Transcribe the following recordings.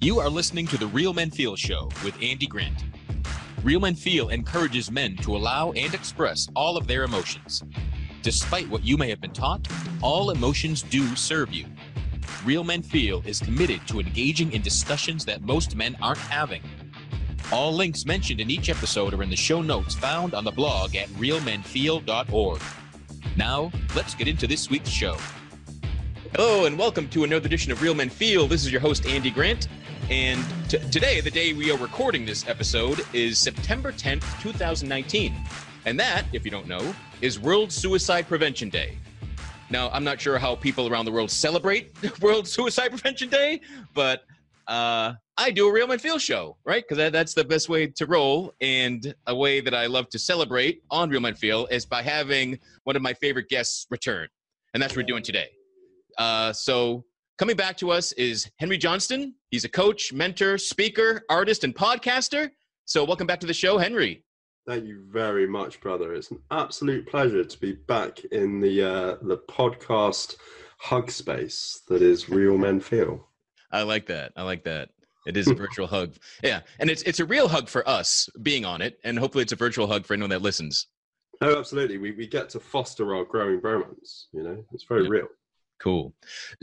You are listening to the Real Men Feel Show with Andy Grant. Real Men Feel encourages men to allow and express all of their emotions. Despite what you may have been taught, all emotions do serve you. Real Men Feel is committed to engaging in discussions that most men aren't having. All links mentioned in each episode are in the show notes found on the blog at realmenfeel.org. Now, let's get into this week's show. Hello, and welcome to another edition of Real Men Feel. This is your host, Andy Grant. And t- today, the day we are recording this episode, is September 10th, 2019. And that, if you don't know, is World Suicide Prevention Day. Now, I'm not sure how people around the world celebrate World Suicide Prevention Day, but uh, I do a Real Men Feel show, right? Because that, that's the best way to roll. And a way that I love to celebrate on Real Men Feel is by having one of my favorite guests return. And that's what we're doing today. Uh, so, coming back to us is Henry Johnstone. He's a coach, mentor, speaker, artist, and podcaster. So, welcome back to the show, Henry. Thank you very much, brother. It's an absolute pleasure to be back in the uh, the podcast hug space that is Real Men Feel. I like that. I like that. It is a virtual hug. Yeah, and it's it's a real hug for us being on it, and hopefully it's a virtual hug for anyone that listens. Oh, absolutely. We we get to foster our growing bromance. You know, it's very yeah. real. Cool.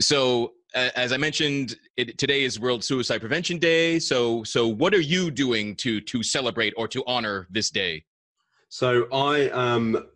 So, as I mentioned, it, today is World Suicide Prevention Day. So, so what are you doing to to celebrate or to honor this day? So, I am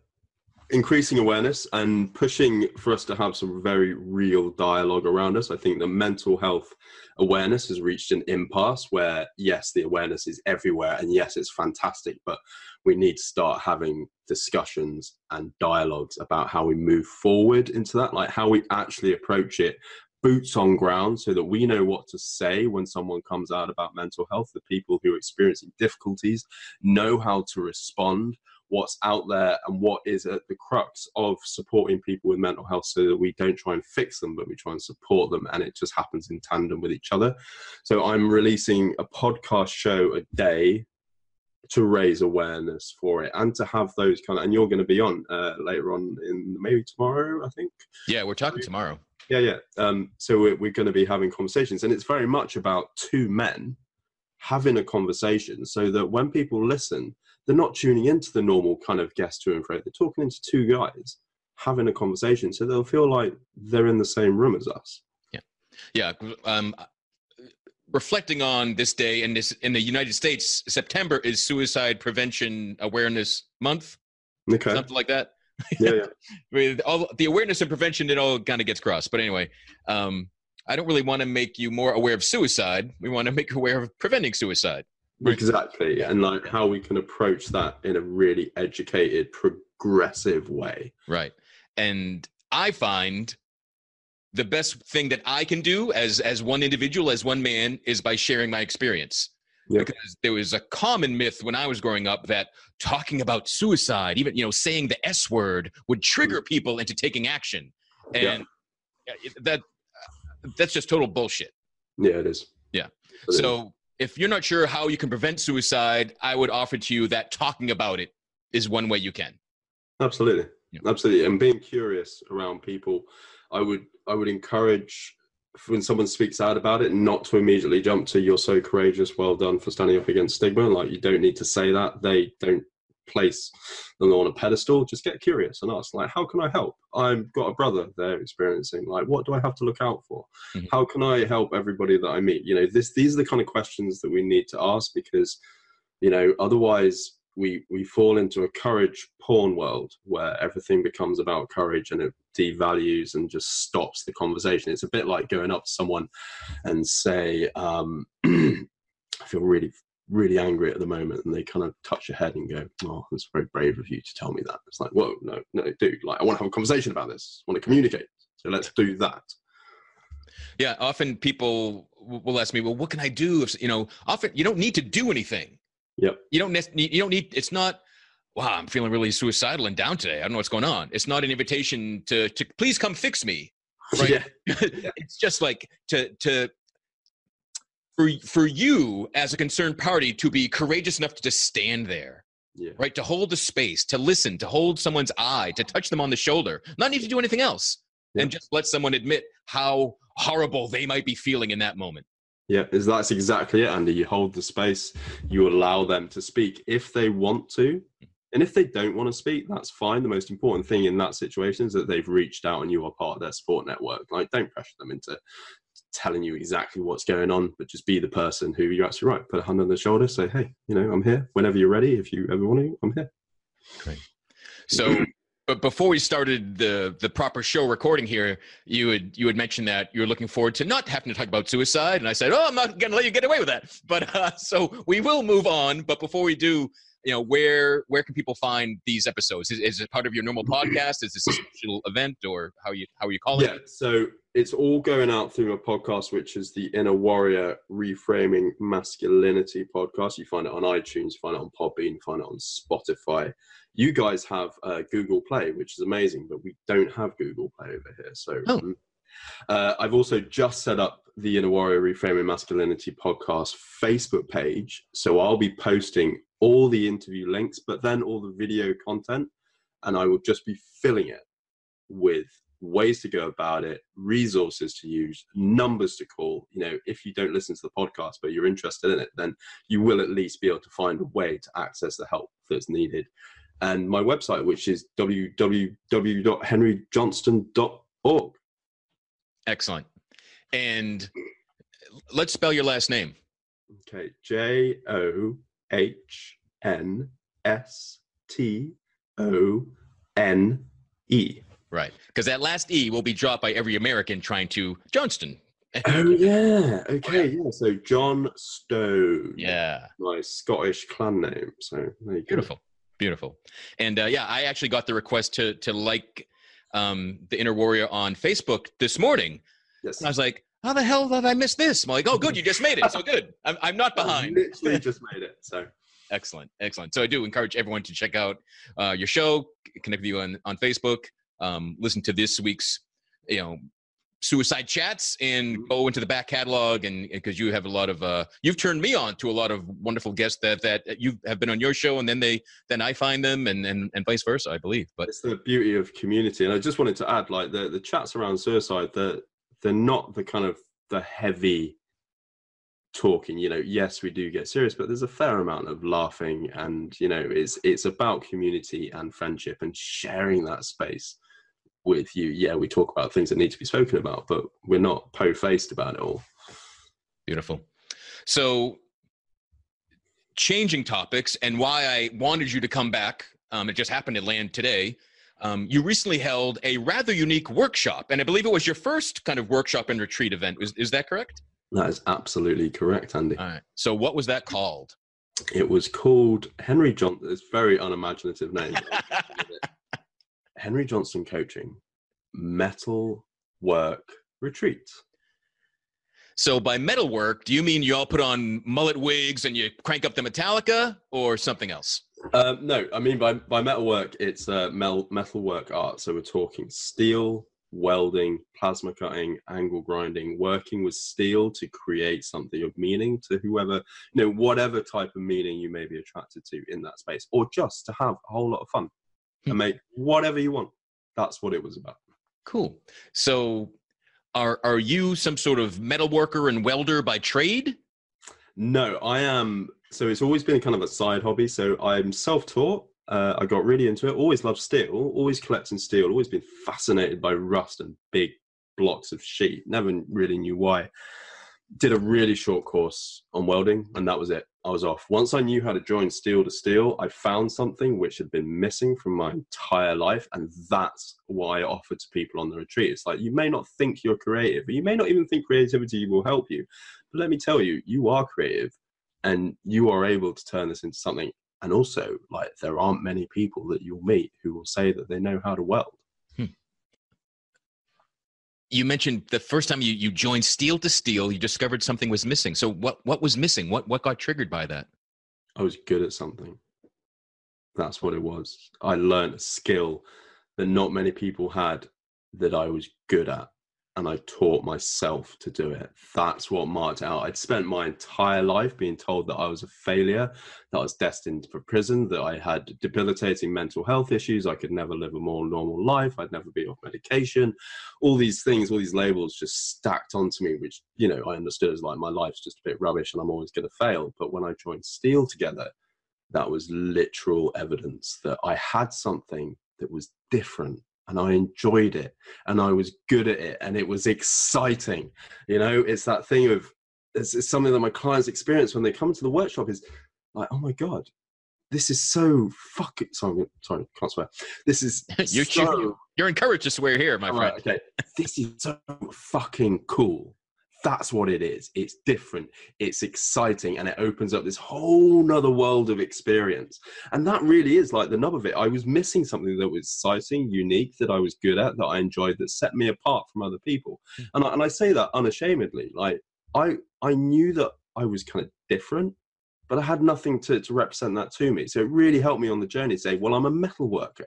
increasing awareness and pushing for us to have some very real dialogue around us. I think the mental health awareness has reached an impasse where, yes, the awareness is everywhere, and yes, it's fantastic, but we need to start having discussions and dialogues about how we move forward into that, like how we actually approach it boots on ground so that we know what to say when someone comes out about mental health. The people who are experiencing difficulties know how to respond, what's out there, and what is at the crux of supporting people with mental health so that we don't try and fix them, but we try and support them. And it just happens in tandem with each other. So I'm releasing a podcast show a day to raise awareness for it and to have those kind of and you're going to be on uh, later on in maybe tomorrow i think yeah we're talking tomorrow yeah yeah um, so we're, we're going to be having conversations and it's very much about two men having a conversation so that when people listen they're not tuning into the normal kind of guest to and fro they're talking into two guys having a conversation so they'll feel like they're in the same room as us yeah yeah um, reflecting on this day in this in the United States, September is Suicide Prevention Awareness Month. Okay. Something like that. Yeah, yeah. all the awareness and prevention, it all kind of gets crossed. But anyway, um, I don't really want to make you more aware of suicide. We want to make you aware of preventing suicide. Exactly, and like how we can approach that in a really educated, progressive way. Right. And I find the best thing that I can do as as one individual, as one man, is by sharing my experience. Yep. Because there was a common myth when I was growing up that talking about suicide, even you know, saying the S word, would trigger mm. people into taking action, and that that's just total bullshit. Yeah, it is. Yeah. It so is. if you're not sure how you can prevent suicide, I would offer to you that talking about it is one way you can. Absolutely. Yeah. Absolutely. And being curious around people I would I would encourage when someone speaks out about it not to immediately jump to you're so courageous well done for standing up against stigma. Like you don't need to say that. They don't place them on a pedestal. Just get curious and ask like how can i help? I've got a brother they're experiencing. Like what do i have to look out for? Mm-hmm. how can i help everybody that i meet? You know this these are the kind of questions that we need to ask because you know otherwise we we fall into a courage porn world where everything becomes about courage and it devalues and just stops the conversation. It's a bit like going up to someone and say, um, "I feel really really angry at the moment," and they kind of touch your head and go, "Oh, it's very brave of you to tell me that." It's like, "Whoa, no, no, dude! Like, I want to have a conversation about this. I want to communicate. So let's do that." Yeah, often people will ask me, "Well, what can I do?" If you know, often you don't need to do anything Yep. You don't need, you don't need. It's not. Wow, I'm feeling really suicidal and down today. I don't know what's going on. It's not an invitation to to please come fix me. Right. Yeah. it's just like to to for for you as a concerned party to be courageous enough to just stand there. Yeah. Right. To hold the space, to listen, to hold someone's eye, to touch them on the shoulder, not need to do anything else. Yeah. And just let someone admit how horrible they might be feeling in that moment. Yeah, is that's exactly it, Andy. You hold the space, you allow them to speak if they want to, and if they don't want to speak, that's fine. The most important thing in that situation is that they've reached out and you are part of their support network. Like, don't pressure them into telling you exactly what's going on, but just be the person who you're actually right. Put a hand on the shoulder, say, "Hey, you know, I'm here. Whenever you're ready, if you ever want to, I'm here." Great. So but before we started the the proper show recording here, you had you had mentioned that you were looking forward to not having to talk about suicide, and I said, "Oh, I'm not going to let you get away with that." But uh, so we will move on. But before we do, you know, where where can people find these episodes? Is, is it part of your normal podcast? Is this a special event, or how you how are you calling yeah, it? so it's all going out through a podcast, which is the Inner Warrior Reframing Masculinity podcast. You find it on iTunes, you find it on Podbean, you find it on Spotify you guys have uh, Google Play, which is amazing, but we don't have Google Play over here. So oh. um, uh, I've also just set up the Inner Warrior Reframing Masculinity podcast Facebook page. So I'll be posting all the interview links, but then all the video content, and I will just be filling it with ways to go about it, resources to use, numbers to call. You know, if you don't listen to the podcast but you're interested in it, then you will at least be able to find a way to access the help that's needed and my website, which is www.henryjohnstone.org. Excellent. And let's spell your last name. Okay, J O H N S T O N E. Right, because that last E will be dropped by every American trying to Johnston. oh yeah, okay, yeah. So John Stone. Yeah, my Scottish clan name. So beautiful. Go. Beautiful. And uh, yeah, I actually got the request to to like um, the Inner Warrior on Facebook this morning. Yes. And I was like, how the hell did I miss this? I'm like, oh, good, you just made it. So good. I'm, I'm not behind. I literally just made it. So excellent, excellent. So I do encourage everyone to check out uh, your show, connect with you on on Facebook, um, listen to this week's you know suicide chats and mm-hmm. go into the back catalog and because you have a lot of uh you've turned me on to a lot of wonderful guests that that you have been on your show and then they then i find them and and, and vice versa i believe but it's the beauty of community and i just wanted to add like the the chats around suicide they're they're not the kind of the heavy talking you know yes we do get serious but there's a fair amount of laughing and you know it's it's about community and friendship and sharing that space with you, yeah, we talk about things that need to be spoken about, but we're not po-faced about it all. Beautiful. So, changing topics, and why I wanted you to come back. Um, it just happened to land today. Um, you recently held a rather unique workshop, and I believe it was your first kind of workshop and retreat event. Is, is that correct? That is absolutely correct, Andy. All right. So, what was that called? It was called Henry John. It's very unimaginative name. Henry Johnstone Coaching Metal Work Retreat. So by metal work, do you mean you all put on mullet wigs and you crank up the Metallica or something else? Uh, no, I mean by by metal work, it's uh, metal metal work art. So we're talking steel, welding, plasma cutting, angle grinding, working with steel to create something of meaning to whoever, you know, whatever type of meaning you may be attracted to in that space, or just to have a whole lot of fun and make whatever you want. That's what it was about. Cool. So, are are you some sort of metal worker and welder by trade? No, I am. So it's always been kind of a side hobby. So I'm self-taught. Uh, I got really into it. Always loved steel. Always collecting steel. Always been fascinated by rust and big blocks of sheet. Never really knew why did a really short course on welding and that was it. I was off. Once i knew how to join steel to steel i found something which had been missing from my entire life and that's why i offered to people on the retreat. It's like you may not think you're creative but you may not even think creativity will help you but let me tell you you are creative and you are able to turn this into something. And also like there aren't many people that you'll meet who will say that they know how to weld you mentioned the first time you, you joined Steel to Steel, you discovered something was missing. So what what was missing? What what got triggered by that? I was good at something. That's what it was. I learned a skill that not many people had that I was good at. And I taught myself to do it. That's what marked out. I'd spent my entire life being told that I was a failure, that I was destined for prison, that I had debilitating mental health issues, I could never live a more normal life, I'd never be off medication. All these things, all these labels just stacked onto me, which, you know, I understood as like my life's just a bit rubbish and I'm always going to fail. But when I joined Steel together, that was literal evidence that I had something that was different and I enjoyed it and I was good at it and it was exciting. You know, it's that thing of it's, it's something that my clients experience when they come to the workshop is like, oh my god, this is so fucking. Sorry, sorry, can't swear. This is you're, so, you're encouraged to swear here, my friend. Right, okay, this is so fucking cool that's what it is. It's different. It's exciting and it opens up this whole nother world of experience. And that really is like the nub of it. I was missing something that was exciting unique that i was good at that i enjoyed that set me apart from other people. Mm. and, I, and i say that unashamedly. Like i i knew that i was kind of different but i had nothing to, to represent that to me. So it really helped me on the journey to say well i'm a metal worker.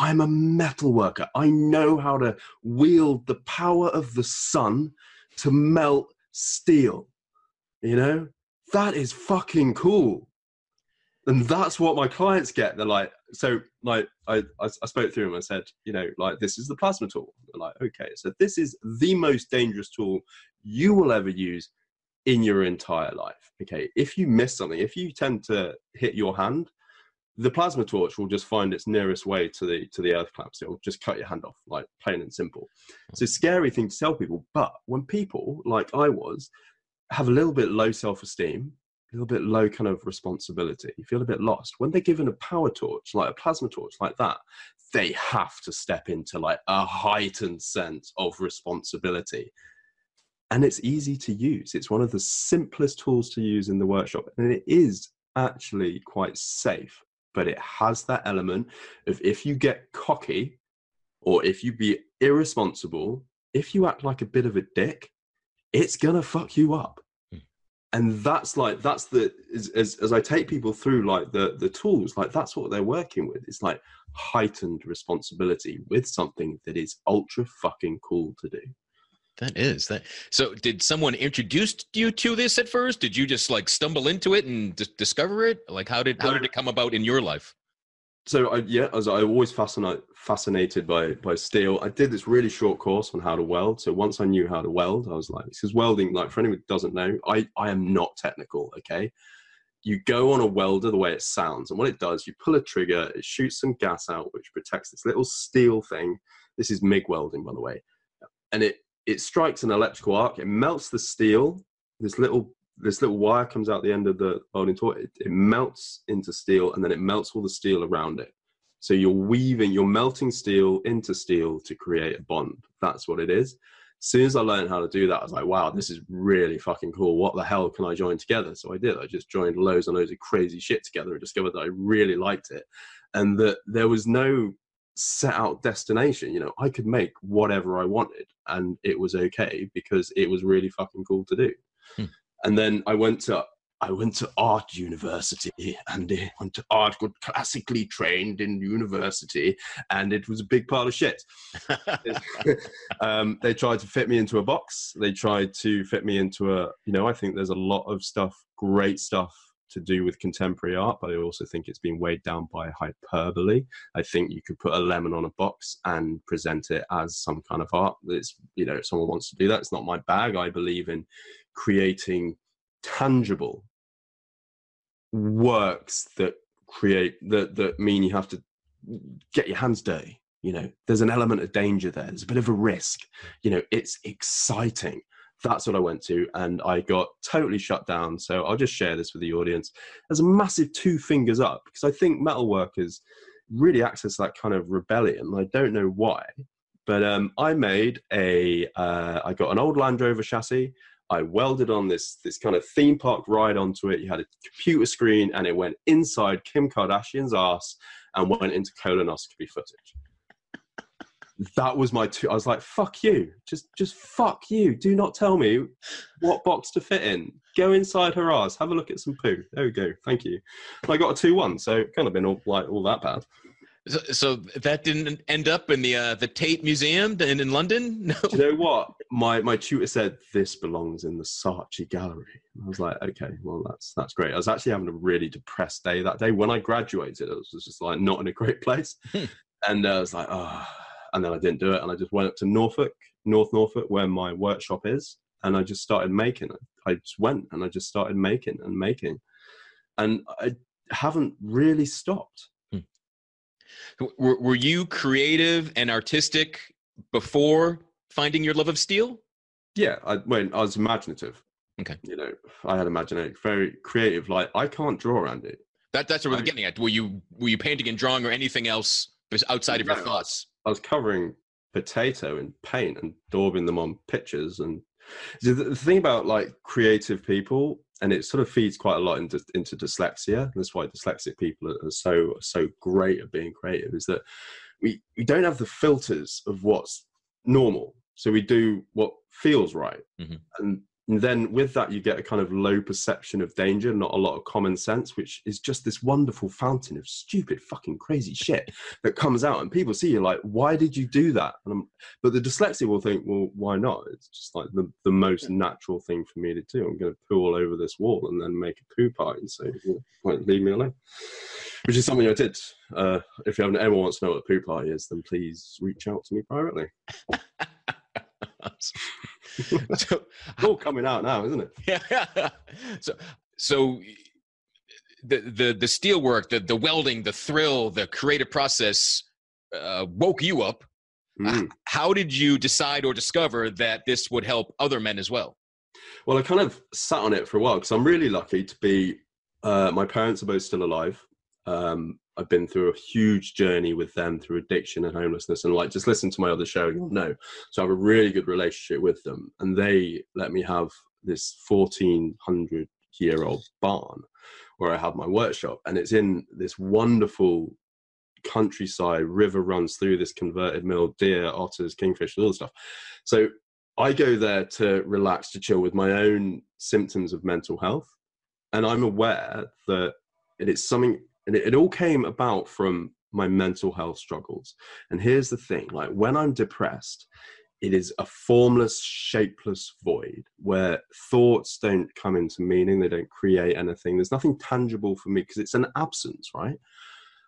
I'm a metal worker. I know how to wield the power of the sun to melt steel. You know, that is fucking cool. And that's what my clients get. They're like, so like I, I, I spoke through them. I said, you know, like this is the plasma tool. They're like, okay, so this is the most dangerous tool you will ever use in your entire life. Okay, if you miss something, if you tend to hit your hand, the plasma torch will just find its nearest way to the to the earth clamps. It'll just cut your hand off, like plain and simple. It's a hmm. scary thing to tell people, but when people like I was have a little bit low self-esteem, a little bit low kind of responsibility, you feel a bit lost. When they're given a power torch, like a plasma torch, like that, they have to step into like a heightened sense of responsibility. And it's easy to use. It's one of the simplest tools to use in the workshop, and it is actually quite safe but it has that element of if you get cocky or if you be irresponsible, if you act like a bit of a dick, it's gonna fuck you up. Mm. And that's like that's the as, as as I take people through like the the tools, like that's what they're working with. It's like heightened responsibility with something that is ultra fucking cool to do. That is that. So, did someone introduce you to this at first? Did you just like stumble into it and d- discover it? Like, how did how did it come about in your life? So, I, yeah, as I always fascinated fascinated by by steel. I did this really short course on how to weld. So once I knew how to weld, I was like, because welding, like for anyone who doesn't know, I I am not technical. Okay, you go on a welder the way it sounds, and what it does, you pull a trigger, it shoots some gas out, which protects this little steel thing. This is MIG welding, by the way, and it it strikes an electrical arc, it melts the steel. This little this little wire comes out the end of the welding tool. It, it melts into steel, and then it melts all the steel around it. So you're weaving, you're melting steel into steel to create a bond. That's what it is. As soon as I learned how to do that, I was like, wow, this is really fucking cool. What the hell can I join together? So I did. I just joined loads and loads of crazy shit together and discovered that I really liked it. And that there was no set out destination. You know, I could make whatever I wanted and it was okay because it was really fucking cool to do. Hmm. And then I went to I went to art university and I went to art, got classically trained in university, and it was a big pile of shit. um, they tried to fit me into a box. They tried to fit me into a, you know, I think there's a lot of stuff, great stuff to do with contemporary art, but I also think it's been weighed down by hyperbole. I think you could put a lemon on a box and present it as some kind of art. It's, you know, if someone wants to do that, it's not my bag. I believe in creating tangible works that create that that mean you have to get your hands dirty you know there's an element of danger there there's a bit of a risk you know it's exciting that's what I went to, and I got totally shut down. So I'll just share this with the audience as a massive two fingers up because I think metal workers really access that kind of rebellion. I don't know why, but um, I made a. Uh, I got an old Land Rover chassis. I welded on this this kind of theme park ride onto it. You had a computer screen, and it went inside Kim Kardashian's ass and went into colonoscopy footage that was my two. I was like, "Fuck you! Just, just fuck you! Do not tell me what box to fit in. Go inside her ass. Have a look at some poo. There we go. Thank you." And I got a two-one, so it kind of been all like all that bad. So, so that didn't end up in the uh, the Tate Museum in, in London. No. Do you know what? My my tutor said this belongs in the Saatchi Gallery. I was like, okay, well that's that's great. I was actually having a really depressed day that day when I graduated. I was just like not in a great place, hmm. and uh, I was like, oh. And then I didn't do it, and I just went up to Norfolk, North Norfolk, where my workshop is, and I just started making. I just went and I just started making and making, and I haven't really stopped hmm. were, were you creative and artistic before finding your love of steel? Yeah, I when I was imaginative. Okay. You know, I had imagination, very creative. Like I can't draw around it. That that's what we're getting at. Were you were you painting and drawing or anything else outside of your thoughts? I was covering potato in paint and daubing them on pictures and the thing about like creative people and it sort of feeds quite a lot into, into dyslexia. That's why dyslexic people are so so great at being creative. Is that we we don't have the filters of what's normal, so we do what feels right, mm-hmm. and and then with that, you get a kind of low perception of danger, not a lot of common sense, which is just this wonderful fountain of stupid, fucking crazy shit that comes out. And people see you like, why did you do that? but the dyslexic will think, well, why not? It's just like the, the most natural thing for me to do. I'm going to poo all over this wall and then make a poo party. So you know, leave me alone. Which is something I did. Uh, if you haven't, anyone wants to know what a poo party is, then please reach out to me privately. so, it's all coming out now, isn't it? Yeah. so, so the the the steel work, the the welding, the thrill, the creative process uh, woke you up. Mm. How did you decide or discover that this would help other men as well? Well, I kind of sat on it for a while because I'm really lucky to be. Uh, my parents are both still alive. Um, I've been through a huge journey with them through addiction and homelessness. And like, just listen to my other show, you'll know. So I have a really good relationship with them. And they let me have this 1400 year old barn where I have my workshop. And it's in this wonderful countryside, river runs through this converted mill, deer, otters, kingfishers, all the stuff. So I go there to relax, to chill with my own symptoms of mental health. And I'm aware that it is something and it, it all came about from my mental health struggles. And here's the thing like, when I'm depressed, it is a formless, shapeless void where thoughts don't come into meaning, they don't create anything. There's nothing tangible for me because it's an absence, right?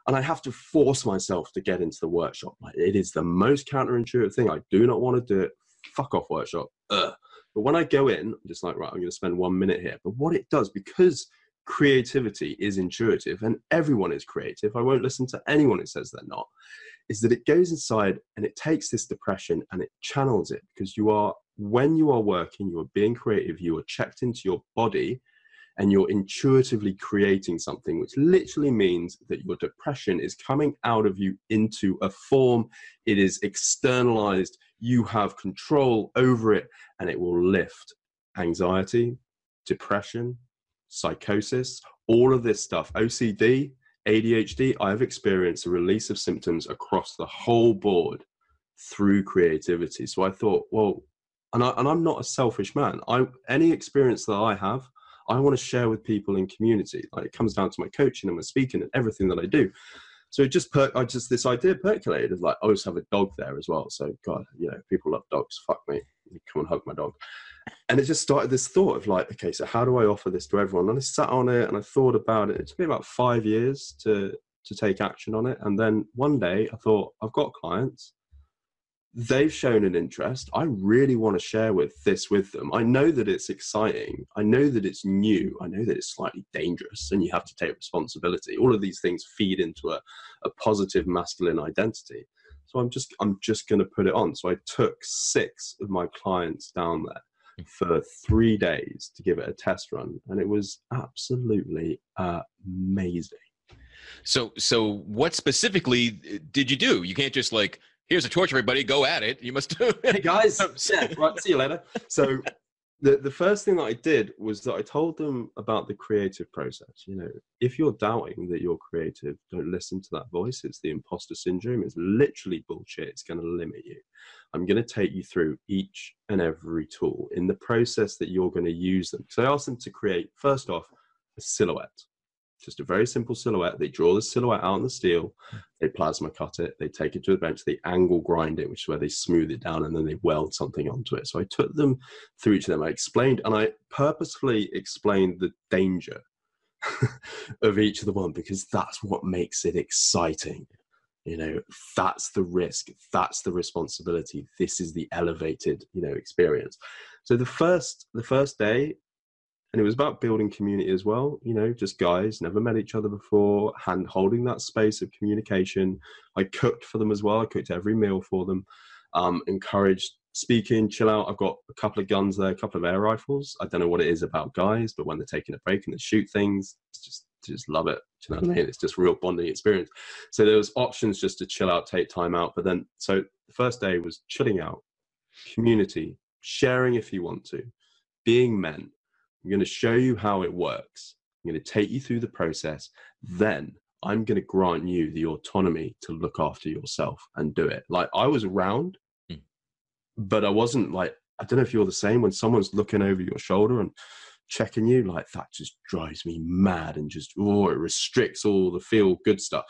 And I have to force myself to get into the workshop. Like, it is the most counterintuitive thing. I do not want to do it. Fuck off, workshop. Ugh. But when I go in, I'm just like, right, I'm going to spend one minute here. But what it does, because creativity is intuitive and everyone is creative. I won't listen to anyone who says they're not. Is that it goes inside and it takes this depression and it channels it because you are, when you are working, you are being creative, you are checked into your body and you're intuitively creating something, which literally means that your depression is coming out of you into a form. It is externalized. You have control over it and it will lift anxiety, depression, psychosis, all of this stuff, OCD, ADHD, I've experienced a release of symptoms across the whole board through creativity. So I thought, well, and, I, and I'm not a selfish man. I any experience that I have, I want to share with people in community. Like it comes down to my coaching and my speaking and everything that I do. So it just per- I just this idea percolated of like I always have a dog there as well. So God, you know, people love dogs. Fuck me, come and hug my dog and it just started this thought of like, okay, so how do I offer this to everyone? And I sat on it and I thought about it. It took me about five years to to take action on it. And then one day I thought, I've got clients. They've shown an interest. I really want to share with this with them. I know that it's exciting. I know that it's new. I know that it's slightly dangerous and you have to take responsibility. All of these things feed into a, a positive masculine identity. So I'm just I'm just gonna put it on. So I took six of my clients down there for three days to give it a test run, and it was absolutely amazing. So, so what specifically did you do? You can't just like, here's a torch, everybody, go at it. You must. Do. hey guys, yeah, right. See you later. So, the the first thing that I did was that I told them about the creative process. You know, if you're doubting that you're creative, don't listen to that voice. It's the imposter syndrome. It's literally bullshit. It's going to limit you. I'm going to take you through each and every tool in the process that you're going to use them. So I asked them to create first off a silhouette. Just a very simple silhouette. They draw the silhouette out on the steel, they plasma cut it, they take it to the bench, they angle grind it, which is where they smooth it down and then they weld something onto it. So I took them through each of them. I explained and I purposefully explained the danger of each of the one because that's what makes it exciting. You know, that's the risk, that's the responsibility. This is the elevated, you know, experience. So the first the first day and it was about building community as well you know just guys never met each other before hand holding that space of communication. I cooked for them as well i cooked every meal for them. Um, encouraged speaking chill out. I've got a couple of guns there a couple of air rifles. I don't know what it is about guys but when they're taking a break and they shoot things just just love it. You know what i mean? It's just real bonding experience. So there was options just to chill out take time out but then so the first day was chilling out community sharing if you want to being men I'm going to show you how it works. I'm going to take you through the process. Then I'm going to grant you the autonomy to look after yourself and do it. Like I was around, mm. but I wasn't like, I don't know if you're the same when someone's looking over your shoulder and checking you, like that just drives me mad and just, oh, it restricts all the feel good stuff.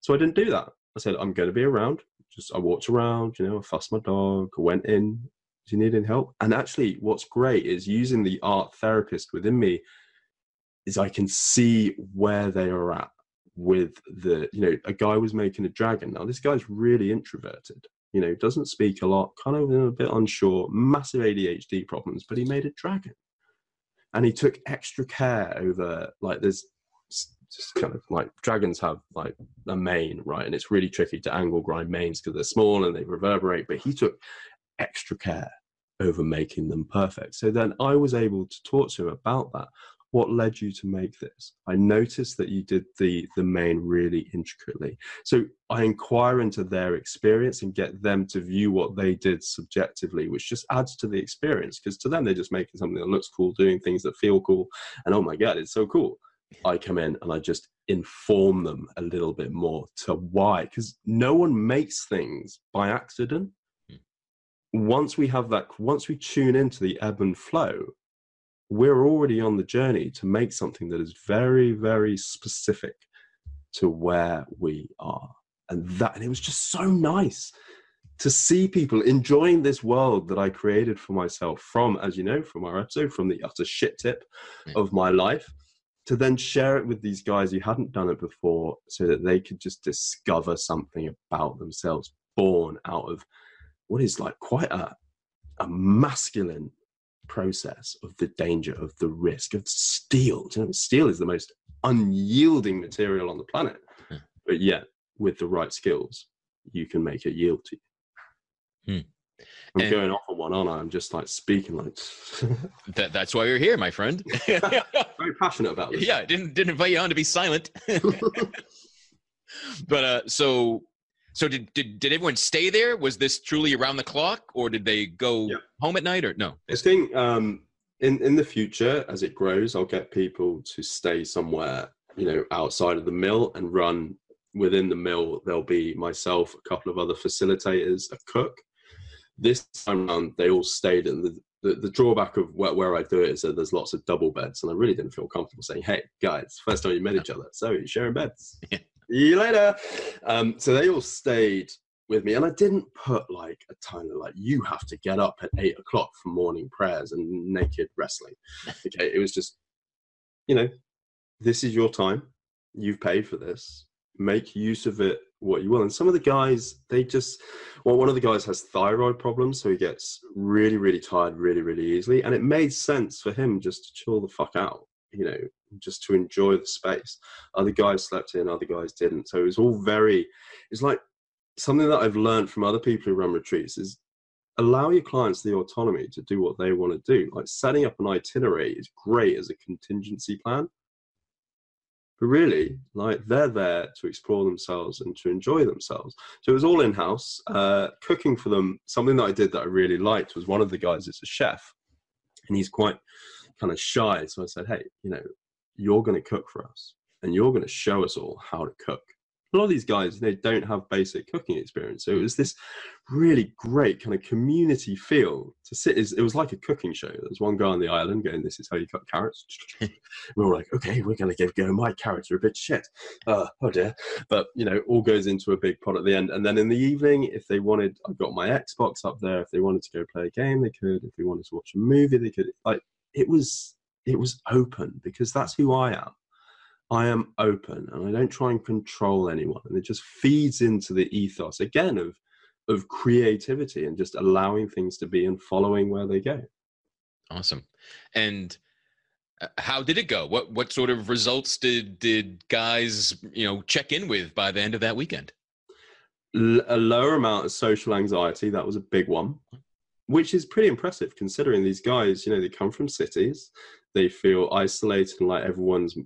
So I didn't do that. I said, I'm going to be around. Just I walked around, you know, I fussed my dog, went in, do you need any help? And actually, what's great is using the art therapist within me is I can see where they are at with the, you know, a guy was making a dragon. Now, this guy's really introverted, you know, doesn't speak a lot, kind of a bit unsure, massive ADHD problems, but he made a dragon. And he took extra care over, like, there's just kind of like dragons have like a mane, right? And it's really tricky to angle grind manes because they're small and they reverberate. But he took extra care over making them perfect. So then I was able to talk to him about that. What led you to make this? I noticed that you did the the mane really intricately. So I inquire into their experience and get them to view what they did subjectively, which just adds to the experience. Because to them, they're just making something that looks cool, doing things that feel cool, and oh my god, it's so cool. I come in and I just inform them a little bit more to why, because no one makes things by accident once we have that, once we tune into the ebb and flow, we're already on the journey to make something that is very, very specific to where we are. And that, and it was just so nice to see people enjoying this world that I created for myself from, as you know, from our episode, from the utter shit tip mm. of my life, to then share it with these guys who hadn't done it before so that they could just discover something about themselves born out of what is like quite a, a masculine process of the danger, of the risk, of steel. You know, steel is the most unyielding material on the planet, yeah. Hmm. but yet with the right skills, you can make it yield to you. Hmm. I'm and going off on one, aren't I? I'm just like speaking like. that, that's why you're here, my friend. Very passionate about this. Yeah, didn't didn't invite you on to be silent. but uh, so so did, did did everyone stay there? Was this truly around the clock, or did they go yeah. home at night, or no? I think um, in in the future, as it grows, I'll get people to stay somewhere, you know, outside of the mill and run within the mill. There'll be myself, a couple of other facilitators, a cook. This time around, they all stayed in the. The, the drawback of where, where I do it is that there's lots of double beds, and I really didn't feel comfortable saying, "Hey, guys, first time you met each other, so you're sharing beds." See you later. Um, so they all stayed with me, and I didn't put like a time of like you have to get up at eight o'clock for morning prayers and naked wrestling. Okay, it was just, you know, this is your time. You've paid for this. Make use of it what you will. And some of the guys, they just, well, one of the guys has thyroid problems, so he gets really, really tired really, really easily. And it made sense for him just to chill the fuck out you know, just to enjoy the space. Other guys slept in, other guys didn't. So it was all very, it's like something that I've learned from other people who run retreats is allow your clients the autonomy to do what they want to do. Like setting up an itinerary is great as a contingency plan. But really, like they're there to explore themselves and to enjoy themselves. So it was all in house. Uh, cooking for them, something that I did that I really liked was one of the guys is a chef, and he's quite kind of shy. So I said, hey, you know, you're going to cook for us and you're going to show us all how to cook. a lot of these guys they don't have basic cooking experience so it was this really great kind of community feel to sit it was like a cooking show. There's one guy on the island going this is how you cut carrots. We're all like okay we're going to give go my carrots are a bit shit. Uh, oh dear. But you know all goes into a big pot at the end. And then in the evening if they wanted i've got my xbox up there. If they wanted to go play a game they could. If they wanted to watch a movie they could. Like it was it was open because that's who i am I am open and I don't try and control anyone. And it just feeds into the ethos again of of creativity and just allowing things to be and following where they go. Awesome. And uh, how did it go? What what sort of results did did guys you know check in with by the end of that weekend? L- a lower amount of social anxiety. That was a big one, which is pretty impressive considering these guys. You know, they come from cities they feel isolated and like everyone's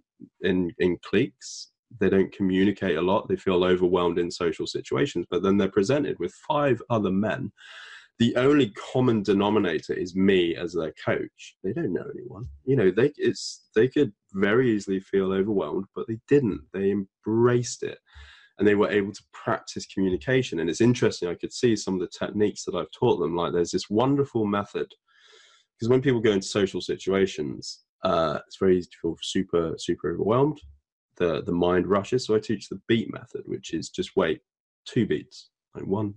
in in cliques. They don't communicate a lot. They feel overwhelmed in social situations but then they're presented with five other men. The only common denominator is me as their coach. They don't know anyone. You know they it's they could very easily feel overwhelmed but they didn't. They embraced it and they were able to practice communication. And it's interesting i could see some of the techniques that i've taught them. Like there's this wonderful method because when people go into social situations, uh, it's very easy to feel super super overwhelmed. The the mind rushes. So I teach the beat method, which is just wait two beats, like one,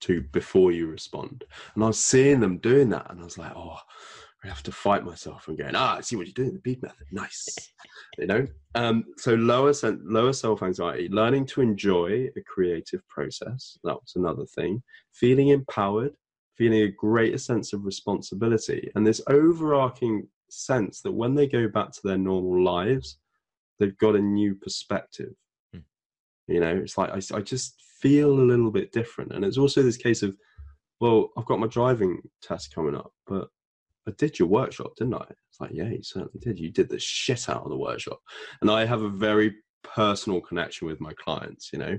two before you respond. And I was seeing them doing that, and I was like, oh. I have to fight myself and going, ah, I see what you're doing, the beat method, nice. you know, um, so lower lower self anxiety, learning to enjoy a creative process. That was another thing. Feeling empowered, feeling a greater sense of responsibility and this overarching sense that when they go back to their normal lives, they've got a new perspective. Mm. You know, it's like I, I just feel a little bit different. And it's also this case of, well, I've got my driving test coming up, but I did your workshop, didn't I? It's like, yeah, you certainly did. You did the shit out of the workshop. And I have a very personal connection with my clients, you know.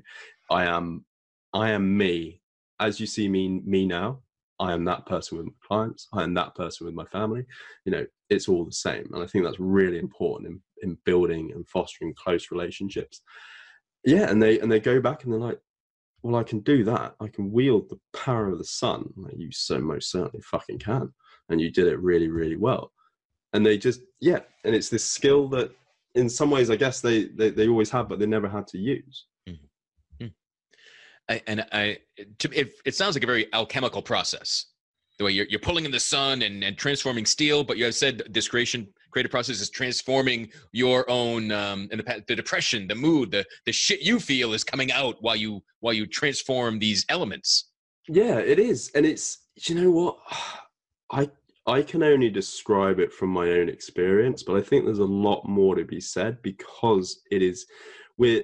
I am I am me as you see me me now. I am that person with my clients. I am that person with my family. You know, it's all the same. And I think that's really important in, in building and fostering close relationships. Yeah, and they and they go back and they're like, well, I can do that. I can wield the power of the sun. Like, you so most certainly fucking can. And you did it really, really well. And they just, yeah. And it's this skill that in some ways, I guess they, they, they always have, but they never had to use. I, and I, it, it sounds like a very alchemical process. The way you're, you're pulling in the sun and, and transforming steel, but you have said this creation creative process is transforming your own um, and the, the depression, the mood, the the shit you feel is coming out while you while you transform these elements. Yeah, it is, and it's you know what I I can only describe it from my own experience, but I think there's a lot more to be said because it is we're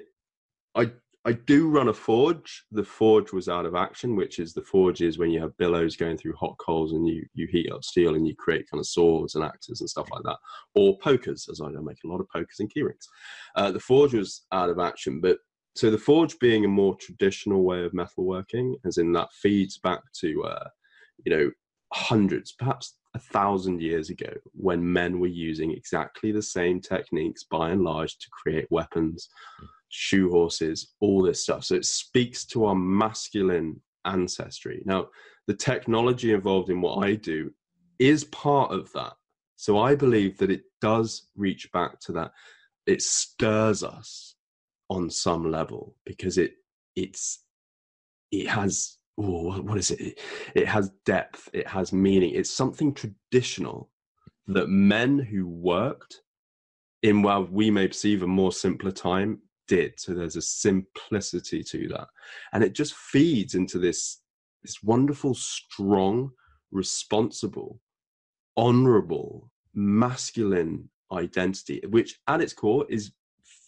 I I do run a forge. The forge was out of action, which is the forge is when you have billows going through hot coals and you you heat up steel and you create kind of swords and axes and stuff like that, or pokers, as I know make a lot of pokers and keyrings. Uh, the forge was out of action, but so the forge being a more traditional way of metalworking, as in that feeds back to uh, you know hundreds, perhaps a thousand years ago, when men were using exactly the same techniques by and large to create weapons. Mm shoe horses, all this stuff. So it speaks to our masculine ancestry. Now, the technology involved in what I do is part of that. So I believe that it does reach back to that. It stirs us on some level because it it's it has oh, what is it? It has depth. It has meaning. It's something traditional that men who worked in what we may perceive a more simpler time did. So there's a simplicity to that. And it just feeds into this, this wonderful, strong, responsible, honorable, masculine identity, which at its core is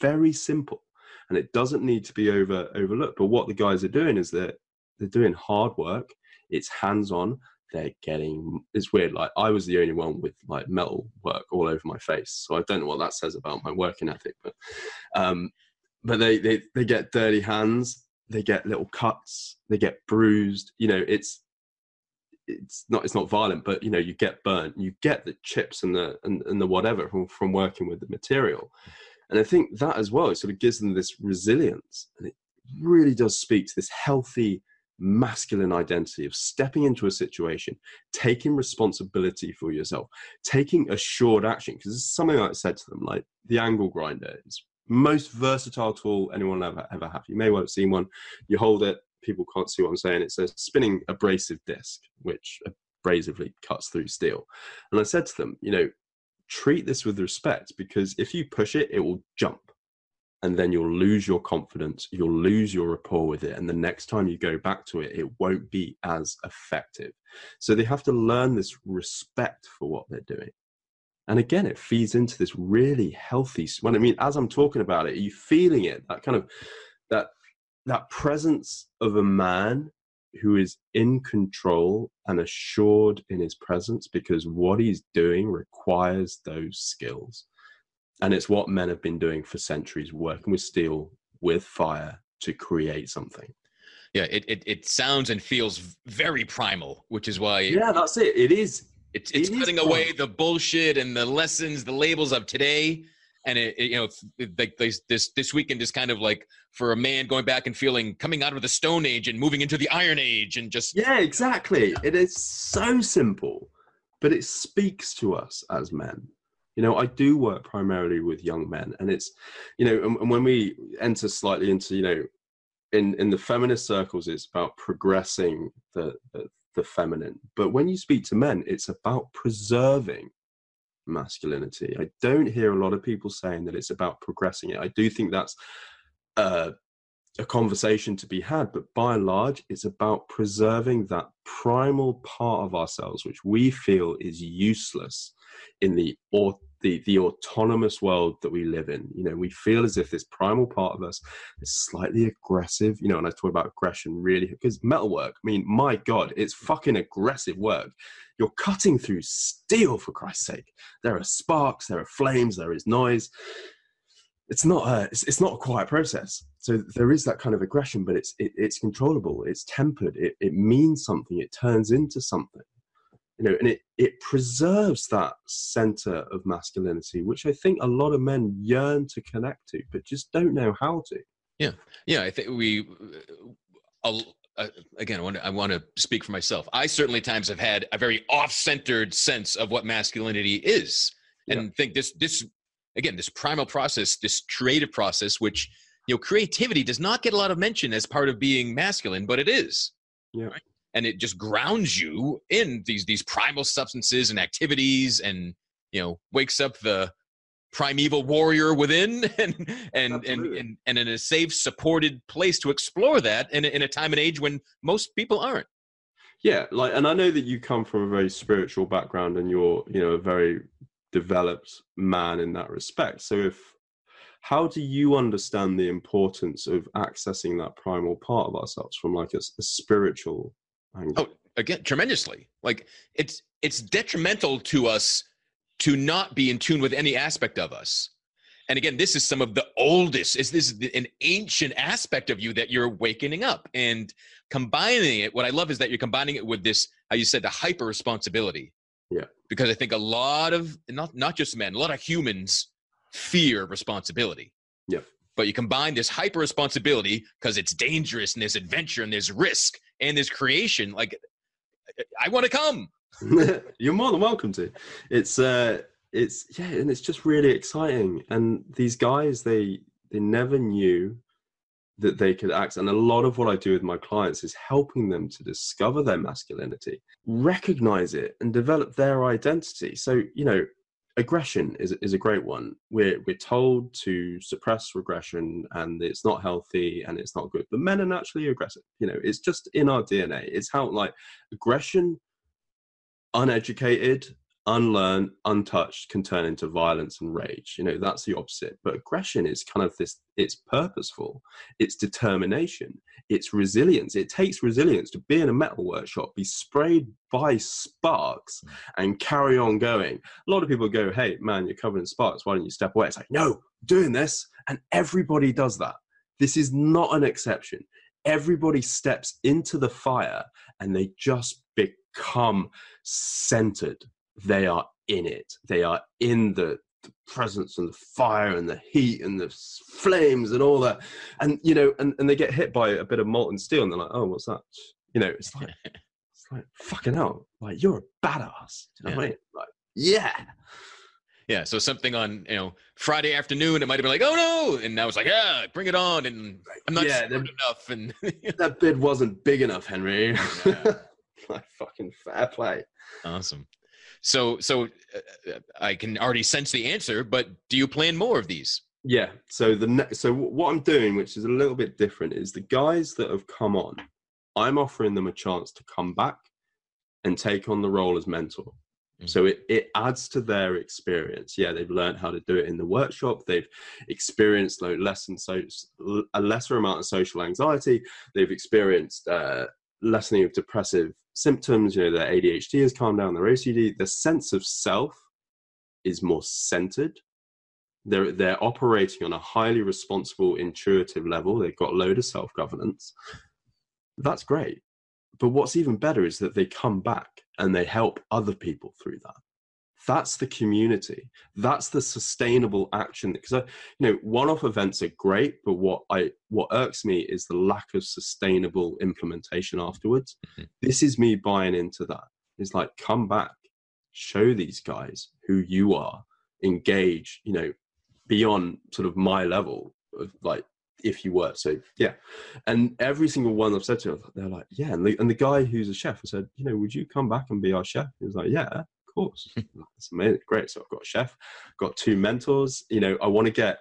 very simple. And it doesn't need to be over overlooked. But what the guys are doing is that they're doing hard work. It's hands on. They're getting. It's weird. Like I was the only one with like metal work all over my face, so I don't know what that says about my working ethic. But um, but they, they they get dirty hands they get little cuts they get bruised you know it's it's not it's not violent but you know you get burnt you get the chips and the and, and the whatever from, from working with the material and i think that as well it sort of gives them this resilience and it, really does speak to this healthy masculine identity of stepping into a situation, taking responsibility for yourself, taking assured action. Because is something I said to them, like the angle grinder is most versatile tool anyone ever ever have. You may well have seen one. You hold it, people can't see what I'm saying. It's a spinning abrasive disc, which abrasively cuts through steel. And I said to them, you know, treat this with respect because if you push it, it will jump and then you'll lose your confidence, you'll lose your rapport with it. And the next time you go back to it, it won't be as effective. So they have to learn this respect for what they're doing. And again, it feeds into this really healthy. When I mean, as I'm talking about it, are you feeling it? That kind of that that presence of a man who is in control and assured in his presence because what he's doing requires those skills and it's what men have been doing for centuries working with steel with fire to create something yeah it, it, it sounds and feels very primal which is why yeah that's it it is it's, it's it cutting away the bullshit and the lessons the labels of today. And it, it you know like this this this weekend is kind of like for a man going back and feeling coming out of the stone age and moving into the iron age and just yeah exactly. It is so simple but it speaks to us as men. You know i do work primarily with young men and it's you know and, and when we enter slightly into you know in in the feminist circles it's about progressing the, the the feminine. But when you speak to men it's about preserving masculinity. I don't hear a lot of people saying that it's about progressing it. I do think that's uh, a conversation to be had, but by and large, it's about preserving that primal part of ourselves, which we feel is useless in the the the autonomous world that we live in. You know, we feel as if this primal part of us is slightly aggressive. You know, and I talk about aggression really because metalwork. I mean, my God, it's fucking aggressive work. You're cutting through steel for Christ's sake. There are sparks, there are flames, there is noise it's not a it's, it's, not a quiet process so there is that kind of aggression but it's it, it's controllable it's tempered it, it means something it turns into something you know and it it preserves that center of masculinity which i think a lot of men yearn to connect to but just don't know how to. Yeah. Yeah i think we uh, uh, again I want, to, I want to speak for myself. I certainly times have had a very off-centered sense of what masculinity is and yeah. think this this again this primal process this creative process which you know creativity does not get a lot of mention as part of being masculine but it is. Yeah. Right? And it just grounds you in these these primal substances and activities and you know wakes up the primeval warrior within and and and, and, and in a safe supported place to explore that in a, in a time and age when most people aren't yeah like and i know that you come from a very spiritual background and you're you know a very developed man in that respect. So if how do you understand the importance of accessing that primal part of ourselves from like a, a spiritual? Oh, again, tremendously. Like it's it's detrimental to us to not be in tune with any aspect of us. And again, this is some of the oldest. Is this an ancient aspect of you that you're awakening up and combining it? What I love is that you're combining it with this, how you said, the hyper responsibility. Yeah. Because I think a lot of not not just men, a lot of humans fear responsibility. Yeah. But you combine this hyper responsibility because it's dangerous and there's adventure and there's risk and this creation. Like I want to come. You're more than welcome to. It's uh it's yeah, and it's just really exciting. And these guys, they they never knew that they could act. And a lot of what I do with my clients is helping them to discover their masculinity, recognize it, and develop their identity. So, you know, aggression is, is a great one. We're, we're told to suppress regression and it's not healthy and it's not good. But men are naturally aggressive. You know, it's just in our DNA. It's how, like, aggression, uneducated, unlearned, untouched can turn into violence and rage. You know, that's the opposite. But aggression is kind of this it's purposeful, it's determination, it's resilience. It takes resilience to be in a metal workshop, be sprayed by sparks, mm. and carry on going. A lot of people go, Hey, man, you're covered in sparks. Why don't you step away? It's like, No, doing this. And everybody does that. This is not an exception. Everybody steps into the fire and they just become centered they are in it they are in the the presence and the fire and the heat and the flames and all that. And, you know, and, and they get hit by a bit of molten steel and they're like, oh, what's that? You know, it's like, it's like, fucking hell. Like, you're a badass. Do you know yeah. what I mean? Like, yeah. Yeah, so something on you know Friday afternoon, it might have been like, oh no, and now it's like, yeah, bring it on, and I'm not yeah, enough, and that bid wasn't big enough, Henry. Yeah. like fucking fair play. Awesome. So, so uh, I can already sense the answer, but do you plan more of these? Yeah. So the ne- so what I'm doing, which is a little bit different, is the guys that have come on, I'm offering them a chance to come back and take on the role as mentor. Mm. So it, it adds to their experience. Yeah, they've learned how to do it in the workshop. They've experienced low, less and so, a lesser amount of social anxiety. They've experienced uh, lessening of depressive symptoms. You know, their ADHD has calmed down. Their OCD. The sense of self is more centered. They're they're operating on a highly responsible, intuitive level. They've got a load of self governance. That's great. But what's even better is that they come back and they help other people through that that's the community that's the sustainable action because I, you know one-off events are great but what i what irks me is the lack of sustainable implementation afterwards mm-hmm. this is me buying into that it's like come back show these guys who you are engage you know beyond sort of my level of like if you were. So yeah, and every single one I've said to them, they're like, yeah. And the, and the guy who's a chef, I said, you know, would you come back and be our chef? He was like, yeah, course. That's amazing, great. So I've got a chef, got two mentors. You know, I want to get.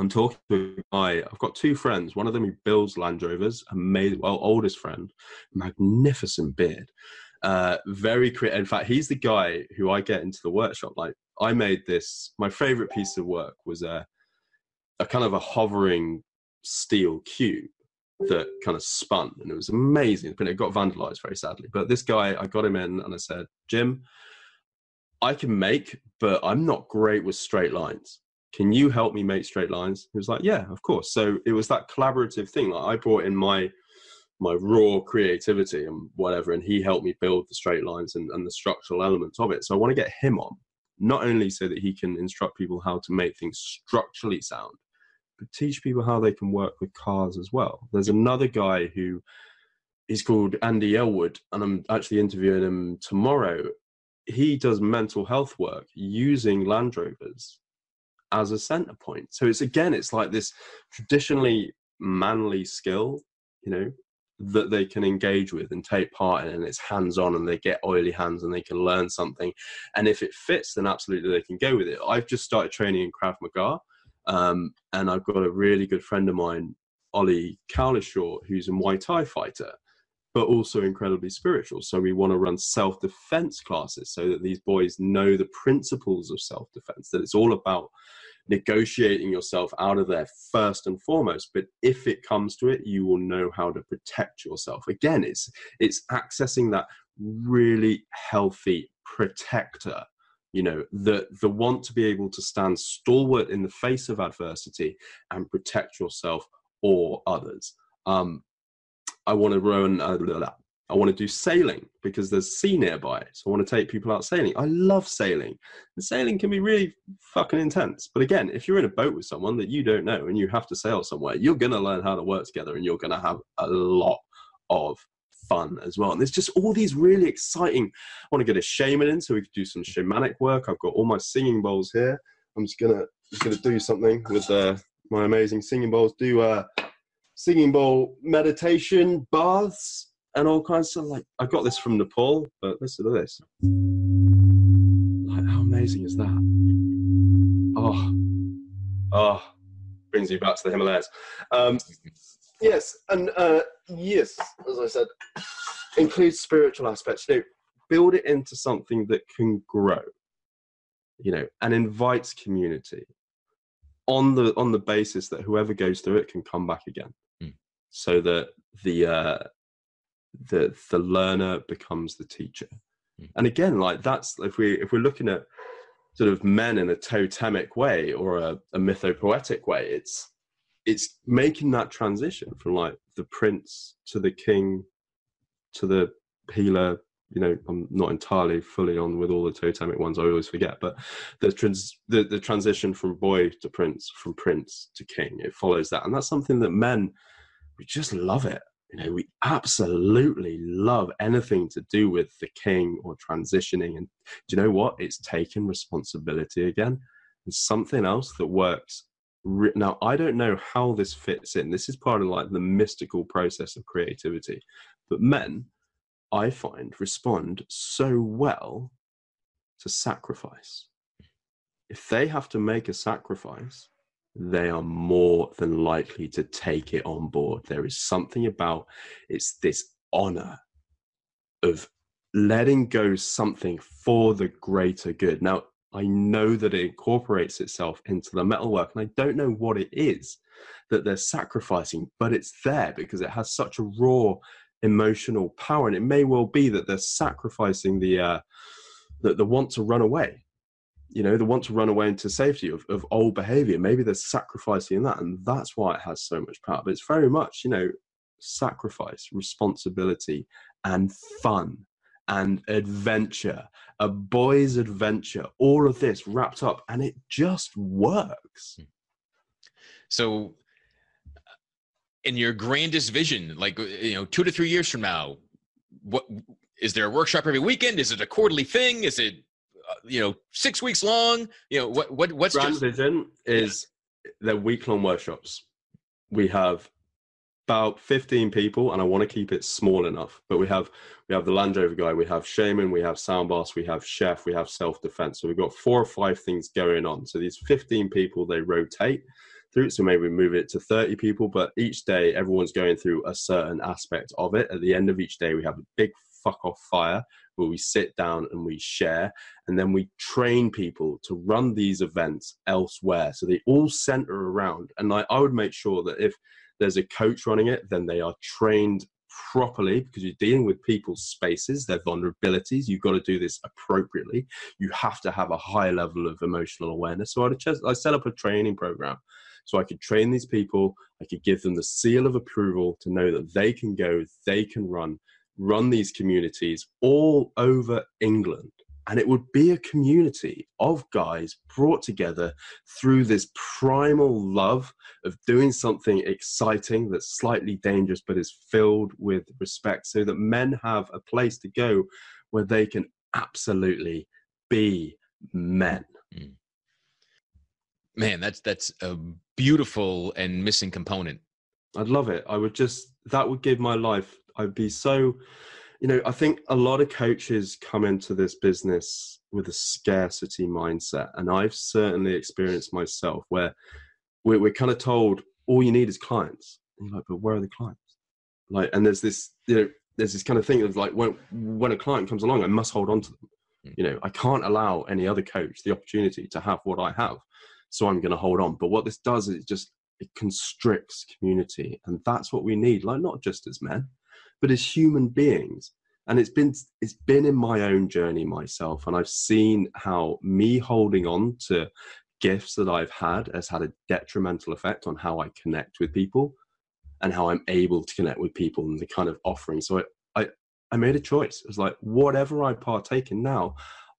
I'm talking to a guy. I've got two friends. One of them who builds Land Rovers, amazing. Well, oldest friend, magnificent beard. Uh, very creative. In fact, he's the guy who I get into the workshop. Like I made this. My favorite piece of work was a a kind of a hovering steel cube that kind of spun and it was amazing but it got vandalized very sadly but this guy i got him in and i said jim i can make but i'm not great with straight lines can you help me make straight lines he was like yeah of course so it was that collaborative thing like i brought in my my raw creativity and whatever and he helped me build the straight lines and, and the structural elements of it so i want to get him on not only so that he can instruct people how to make things structurally sound but teach people how they can work with cars as well. There's another guy who is called Andy Elwood, and I'm actually interviewing him tomorrow. He does mental health work using Land Rovers as a center point. So it's again, it's like this traditionally manly skill, you know, that they can engage with and take part in and it's hands on and they get oily hands and they can learn something. And if it fits then absolutely they can go with it. I've just started training in krav maga um, and I've got a really good friend of mine, Ollie Cowlishaw, who's a Muay Thai fighter, but also incredibly spiritual. So we want to run self defense classes so that these boys know the principles of self defense, that it's all about negotiating yourself out of there first and foremost. But if it comes to it you will know how to protect yourself. Again it's it's accessing that really healthy protector you know the the want to be able to stand stalwart in the face of adversity and protect yourself or others. Um i want to run uh, i want to do sailing because there's sea nearby so i want to take people out sailing i love sailing and sailing can be really fucking intense but again if you're in a boat with someone that you don't know and you have to sail somewhere you're going to learn how to work together and you're going to have a lot of fun as well. And there's just all these really exciting. I want to get a shaman in so we could do some shamanic work. I've got all my singing bowls here. I'm just gonna just gonna do something with uh, my amazing singing bowls. Do uh, singing bowl meditation, baths, and all kinds of like. I got this from Nepal, but listen to this. Like, how amazing is that? Oh, oh, brings you back to the Himalayas. Um, Yes, and uh, yes, as I said, includes spiritual aspects. You know, build it into something that can grow. You know, and invites community on the on the basis that whoever goes through it can come back again. So that the uh, the the learner becomes the teacher. Mm. And again, like that's if we if we're looking at sort of men in a totemic way or a, a mythopoetic way, it's it's making that transition from like the prince to the king to the healer you know i'm not entirely fully on with all the totemic ones i always forget but the trans the, the transition from boy to prince from prince to king it follows that and that's something that men we just love it. You know we absolutely love anything to do with the king or transitioning and do you know what? It's taking responsibility again. And something else that works now i don't know how this fits in. This is part of like the mystical process of creativity. But men i find respond so well to sacrifice. If they have to make a sacrifice they are more than likely to take it on board. There is something about it's this honor of letting go something for the greater good. Now, I know that it incorporates itself into the metalwork, and I don't know what it is that they're sacrificing, but it's there because it has such a raw emotional power, and it may well be that they're sacrificing the uh, the, the want to run away you know, they want to run away into safety of, of old behavior. Maybe they're sacrificing that, and that's why it has so much power. But it's very much, you know, sacrifice, responsibility, and fun and adventure, a boy's adventure, all of this wrapped up, and it just works. Hmm. So, in your grandest vision, like, you know, two to three years from now, what is there a workshop every weekend? Is it a quarterly thing? Is it Uh, you know six weeks long you know what what what's Grand just vision is yeah. they're week long workshops. We have about 15 people and i want to keep it small enough but we have we have the land rover guy we have shaman we have sound bath we have chef we have self-defense. So we've got four or five things going on. So these 15 people they rotate through so maybe we move it to 30 people but each day everyone's going through a certain aspect of it. At the end of each day we have a big fuck off fire where we sit down and we share and then we train people to run these events elsewhere so they all center around and I, I would make sure that if there's a coach running it then they are trained properly because you're dealing with people's spaces, their vulnerabilities. You've got to do this appropriately. You have to have a high level of emotional awareness. So I set up a training program so I could train these people. I could give them the seal of approval to know that they can go, they can run, run these communities all over England. And it would be a community of guys brought together through this primal love of doing something exciting that's slightly dangerous but is filled with respect so that men have a place to go where they can absolutely be men. Mm. Man, that's that's a beautiful and missing component. I'd love it. I would just that would give my life I'd be so, you know, I think a lot of coaches come into this business with a scarcity mindset. And I've certainly experienced myself where we're, we're kind of told all you need is clients. And you're like, but where are the clients? Like, and there's this, you know, there's this kind of thing of like when when a client comes along, I must hold on to them. Hmm. You know, I can't allow any other coach the opportunity to have what I have, so I'm going to hold on. But what this does is it just it constricts community, and that's what we need. Like not just as men, but as human beings and it's been it's been in my own journey myself and i've seen how me holding on to gifts that i've had has had a detrimental effect on how i connect with people and how i'm able to connect with people and the kind of offering so i i, I made a choice it was like whatever i partake in now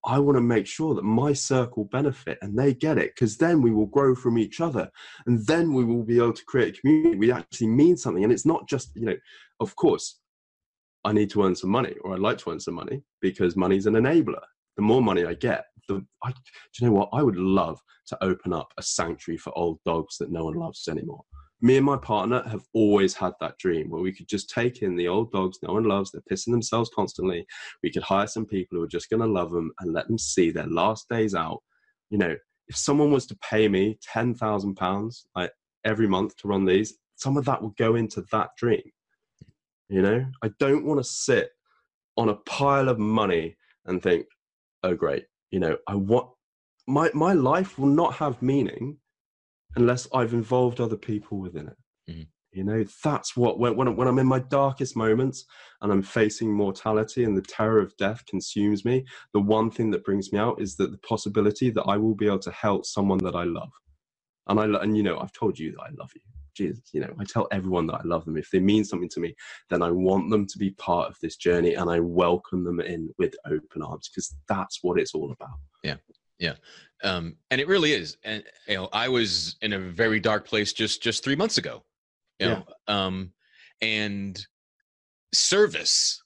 I want to make sure that my circle benefit and they get it because then we will grow from each other and then we will be able to create a community. We actually mean something. And it's not just, you know, of course, I need to earn some money or I'd like to earn some money because money's an enabler. The more money I get, the I, do you know what? I would love to open up a sanctuary for old dogs that no one loves anymore. Me and my partner have always had that dream where we could just take in the old dogs no one loves, they're pissing themselves constantly. We could hire some people who are just going to love them and let them see their last days out. You know, if someone was to pay me £10,000 like every month to run these, some of that would go into that dream you know, I don't want to sit on a pile of money and think, oh, great, you know, I want my, my life will not have meaning unless I've involved other people within it. Mm-hmm. You know, that's what when, when, when I'm in my darkest moments and I'm facing mortality and the terror of death consumes me, the one thing that brings me out is that the possibility that I will be able to help someone that I love. And I and you know, I've told you that I love you Jesus, you know, I tell everyone that I love them. If they mean something to me, then I want them to be part of this journey and I welcome them in with open arms because that's what it's all about. Yeah. Yeah. Um, and it really is. And, you know, I was in a very dark place just, just three months ago, you know, yeah. um, and service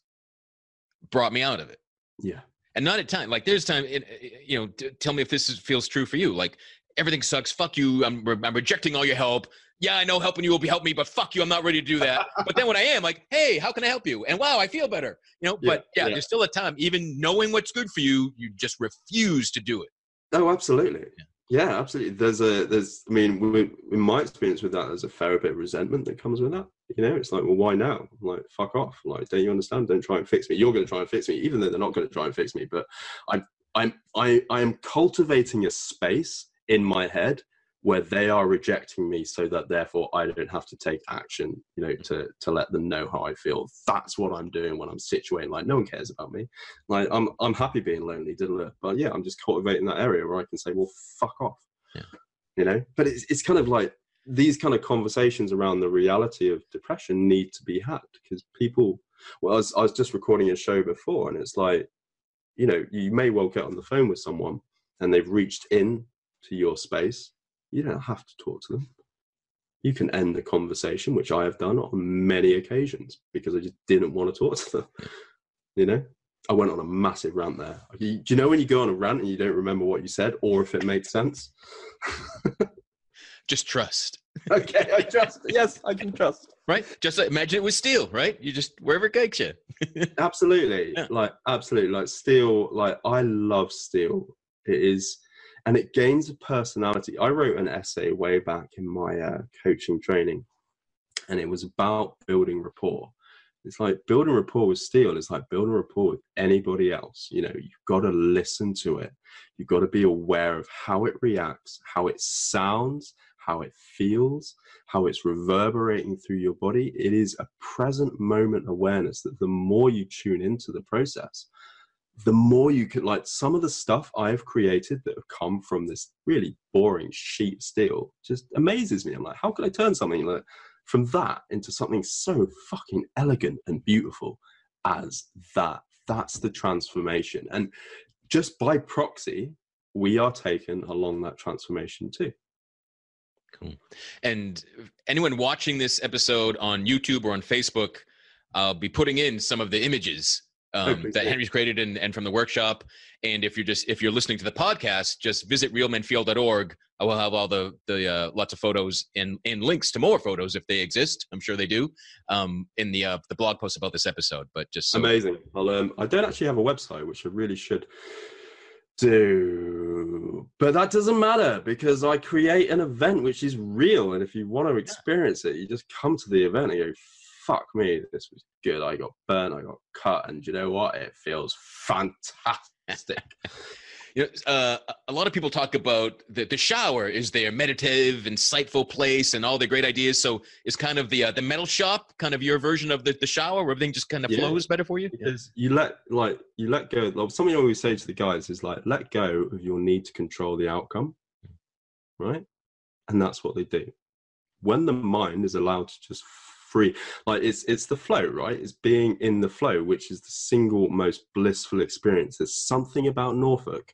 brought me out of it. Yeah. And not at time. Like there's time, it, you know, tell me if this is, feels true for you. Like everything sucks. Fuck you. I'm, I'm rejecting all your help. Yeah, I know helping you will be help me, but fuck you. I'm not ready to do that. but then when I am, like, hey, how can I help you? And wow, I feel better. You know, yeah, but yeah, yeah, there's still a time. Even knowing what's good for you, you just refuse to do it. Oh, absolutely. Yeah. Yeah, absolutely. There's a there's. I mean, we, in my experience with that, there's a fair bit of resentment that comes with that. You know, it's like, well, why now? I'm like, fuck off. Like, don't you understand? Don't try and fix me. You're going to try and fix me, even though they're not going to try and fix me. But I'm I'm I I am cultivating a space in my head where they are rejecting me so that therefore I don't have to take action, you know, to to let them know how I feel. That's what I'm doing when I'm situated. Like no one cares about me. Like I'm I'm happy being lonely, didn't But yeah, I'm just cultivating that area where I can say, well, fuck off. Yeah. You know, but it's it's kind of like these kind of conversations around the reality of depression need to be had because people. Well, I was I was just recording a show before, and it's like, you know, you may well get on the phone with someone and they've reached in to your space you don't have to talk to them. You can end the conversation, which I have done on many occasions because I just didn't want to talk to them. You know, I went on a massive rant there. Do you know when you go on a rant and you don't remember what you said or if it makes sense? just trust. okay, I trust. Yes, I can trust. Right? Just like, imagine it was steel, right? You just wherever it takes you. absolutely. Yeah. Like absolutely. Like steel, like I love steel. It is and it gains a personality. I wrote an essay way back in my uh, coaching training, and it was about building rapport. It's like building rapport with steel It's like building rapport with anybody else. You know, you've got to listen to it. You've got to be aware of how it reacts, how it sounds, how it feels, how it's reverberating through your body. It is a present moment awareness that the more you tune into the process, the more you can like some of the stuff I've created that have come from this really boring sheet steel just amazes me. I'm like, how could I turn something like from that into something so fucking elegant and beautiful as that? That's the transformation. And just by proxy, we are taken along that transformation too. Cool. And anyone watching this episode on YouTube or on Facebook, I'll be putting in some of the images um, that Henry's created and, and from the workshop. And if you're just if you're listening to the podcast, just visit realmenfeel.org. I will have all the the uh, lots of photos and and links to more photos if they exist. I'm sure they do um, in the uh, the blog post about this episode. But just so amazing. I'll, um, I don't actually have a website, which I really should do but that doesn't matter because i create an event which is real and if you want to experience it you just come to the event and go fuck me, this was good. I got burnt, I got cut, and you know what? It feels fantastic. you know, uh, a lot of people talk about the, the shower is their meditative, insightful place, and all the great ideas. So, is kind of the uh, the metal shop kind of your version of the, the shower, where everything just kind of yeah. flows better for you? Because you let like you let go. Like, something I always say to the guys is like, let go of your need to control the outcome, right? And that's what they do. When the mind is allowed to just free. Like it's it's the flow right? It's being in the flow which is the single most blissful experience. There's something about norfolk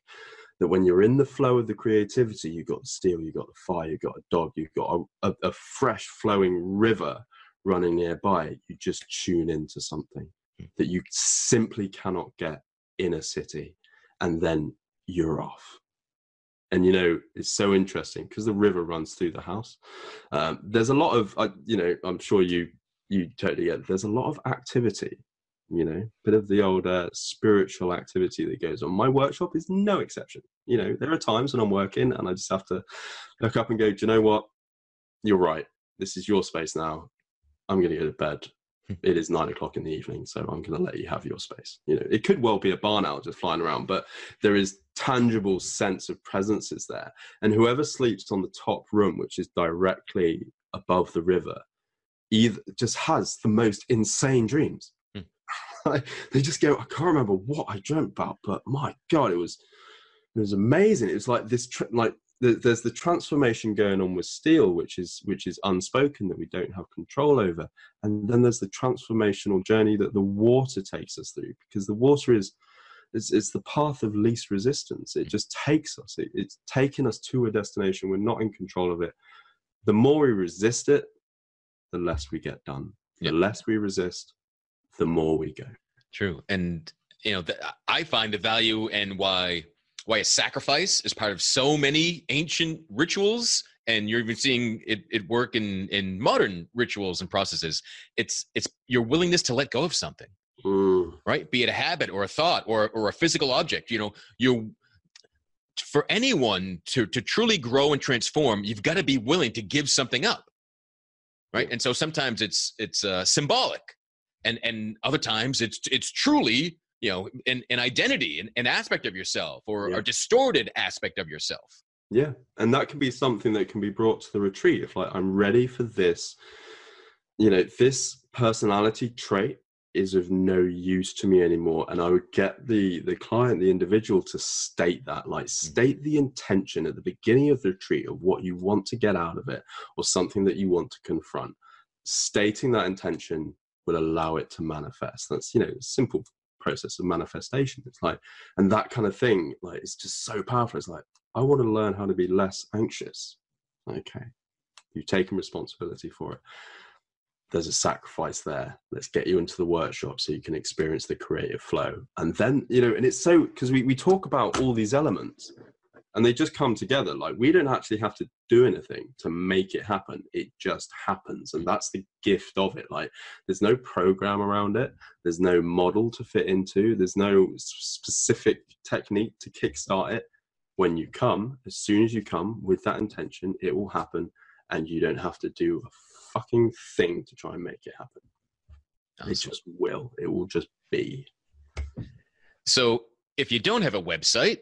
that when you're in the flow of the creativity you've got the steel you've got the fire you've got a dog you've got a, a, a fresh flowing river running nearby you just tune into something hmm. that you simply cannot get in a city and then you're off and you know it's so interesting because the river runs through the house. Um, there's a lot of uh, you know i'm sure you you totally get there's a lot of activity you know bit of the old uh, spiritual activity that goes on. My workshop is no exception. You know there are times when i'm working and i just have to look up and go do you know what? You're right. This is your space now. I'm going to go to bed it is nine o'clock in the evening, so I'm going to let you have your space. You know, it could well be a barn owl just flying around, but there is tangible sense of presence is there. And whoever sleeps on the top room, which is directly above the river, either just has the most insane dreams. Hmm. they just go, I can't remember what I dreamt about, but my God, it was it was amazing. It was like this, trip like there's the transformation going on with steel which is which is unspoken that we don't have control over. And then there's the transformational journey that the water takes us through because the water is it's, it's the path of least resistance. It just takes us. It, it's taking us to a destination. We're not in control of it. The more we resist it the less we get done. The less we resist the more we go. True. And you know the, i find the value and why why a sacrifice is part of so many ancient rituals and you're even seeing it, it work in in modern rituals and processes. It's it's your willingness to let go of something. Mm. right? Be it a habit or a thought or or a physical object you know you for anyone to to truly grow and transform you've got to be willing to give something up. Right? And so sometimes it's it's uh, symbolic and and other times it's it's truly you know an, an identity an, an aspect of yourself or yeah. a distorted aspect of yourself. Yeah and that can be something that can be brought to the retreat. If like i'm ready for this you know this personality trait is of no use to me anymore and i would get the the client the individual to state that like mm. state the intention at the beginning of the retreat of what you want to get out of it or something that you want to confront. Stating that intention will allow it to manifest. That's you know simple process of manifestation. It's like, and that kind of thing, like, it's just so powerful. It's like, I want to learn how to be less anxious. Okay, you've taken responsibility for it. There's a sacrifice there. Let's get you into the workshop so you can experience the creative flow. And then, you know, and it's so because we, we talk about all these elements, and they just come together. Like we don't actually have to do anything to make it happen. It just happens. And that's the gift of it. Like there's no program around it. There's no model to fit into. There's no specific technique to kickstart it. When you come as soon as you come with that intention it will happen. And you don't have to do a fucking thing to try and make it happen. Awesome. it just will. It will just be. So if you don't have a website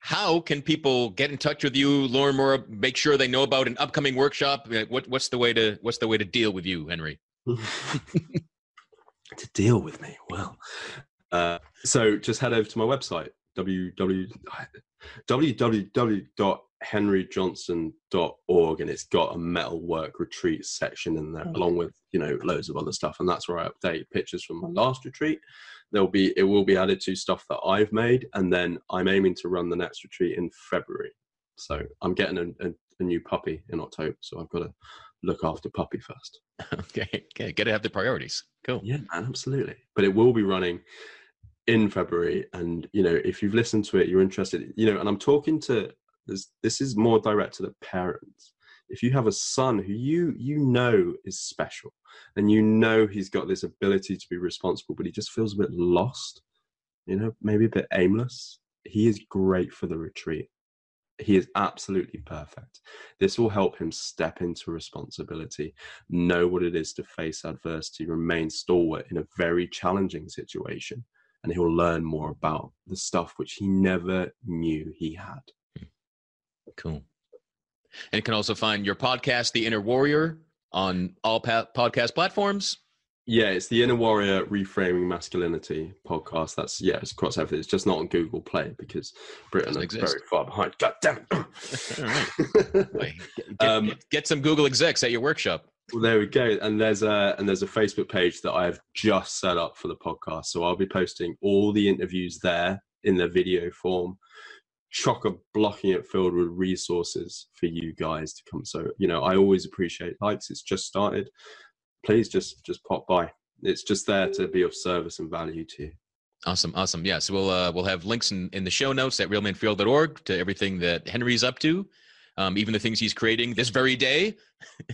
how can people get in touch with you, learn more, make sure they know about an upcoming workshop? Uh, what, what's the way to what's the way to deal with you, Henry? to deal with me, well, uh, so just head over to my website www www.henryjohnstone.org and it's got a metalwork retreat section in there along with you know loads of other stuff and that's where i update pictures from my last retreat there'll be it will be added to stuff that I've made, and then I'm aiming to run the next retreat in February. So I'm getting a, a, a new puppy in October, so I've got to look after puppy first. okay, okay, got to have the priorities. Cool. Yeah, man, absolutely. But it will be running in February, and you know, if you've listened to it, you're interested. You know, and I'm talking to this. This is more direct to the parents if you have a son who you you know is special and you know he's got this ability to be responsible but he just feels a bit lost you know maybe a bit aimless he is great for the retreat. He is absolutely perfect. This will help him step into responsibility know what it is to face adversity remain stalwart in a very challenging situation and he'll learn more about the stuff which he never knew he had. Hmm. Cool and you can also find your podcast, The Inner Warrior, on all pa- podcast platforms. Yeah, it's the Inner Warrior Reframing Masculinity podcast. That's yeah, it's across everything. It's just not on Google Play because Britain is very far behind. God damn it! All right, get, um, get, get, some Google execs at your workshop. Well, there we go. And there's a and there's a Facebook page that I've just set up for the podcast. So I'll be posting all the interviews there in the video form chock a blocking it filled with resources for you guys to come. So, you know, I always appreciate likes. It's just started. Please just just pop by. It's just there to be of service and value to you. Awesome, awesome. Yeah, so we'll uh, we'll have links in, in the show notes at realmenfeel.org to everything that Henry's up to, um, even the things he's creating this very day.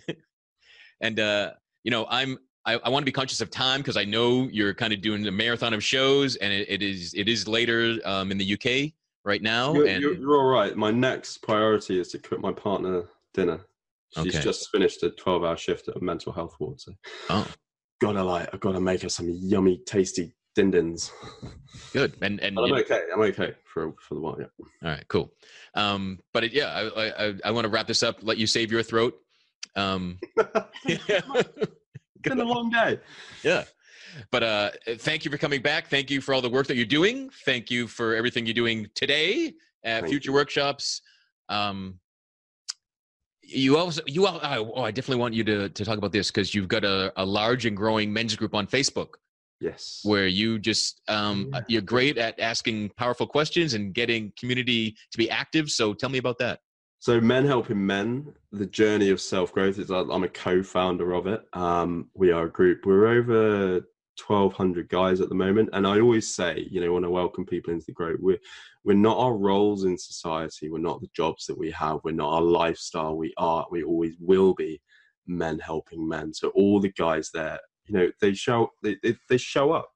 and uh, you know, I'm I, I want to be conscious of time because I know you're kind of doing a marathon of shows, and it, it is it is later um, in the UK right now. You're, and you're, you're, all right. My next priority is to cook my partner dinner. She's okay. just finished a 12 hour shift at a mental health ward. So oh. gotta like, I gotta make her some yummy, tasty din dins. Good. And, and I'm okay. I'm okay for, for the while. Yeah. All right, cool. Um, but it, yeah, I, I, I want to wrap this up, let you save your throat. Um, it's been a long day. Yeah. But uh, thank you for coming back. Thank you for all the work that you're doing. Thank you for everything you're doing today at thank future you. workshops. Um, you also you all oh i definitely want you to to talk about this because you've got a, a large and growing men's group on facebook yes where you just um Yeah. you're great at asking powerful questions and getting community to be active so tell me about that So, Men Helping Men, the journey of self growth is I'm a co founder of it. Um, we are a group, we're over 1,200 guys at the moment. And I always say, you know, when I welcome people into the group, we're, we're not our roles in society, we're not the jobs that we have, we're not our lifestyle. We are, we always will be men helping men. So, all the guys there, you know, they show, they, they, they show up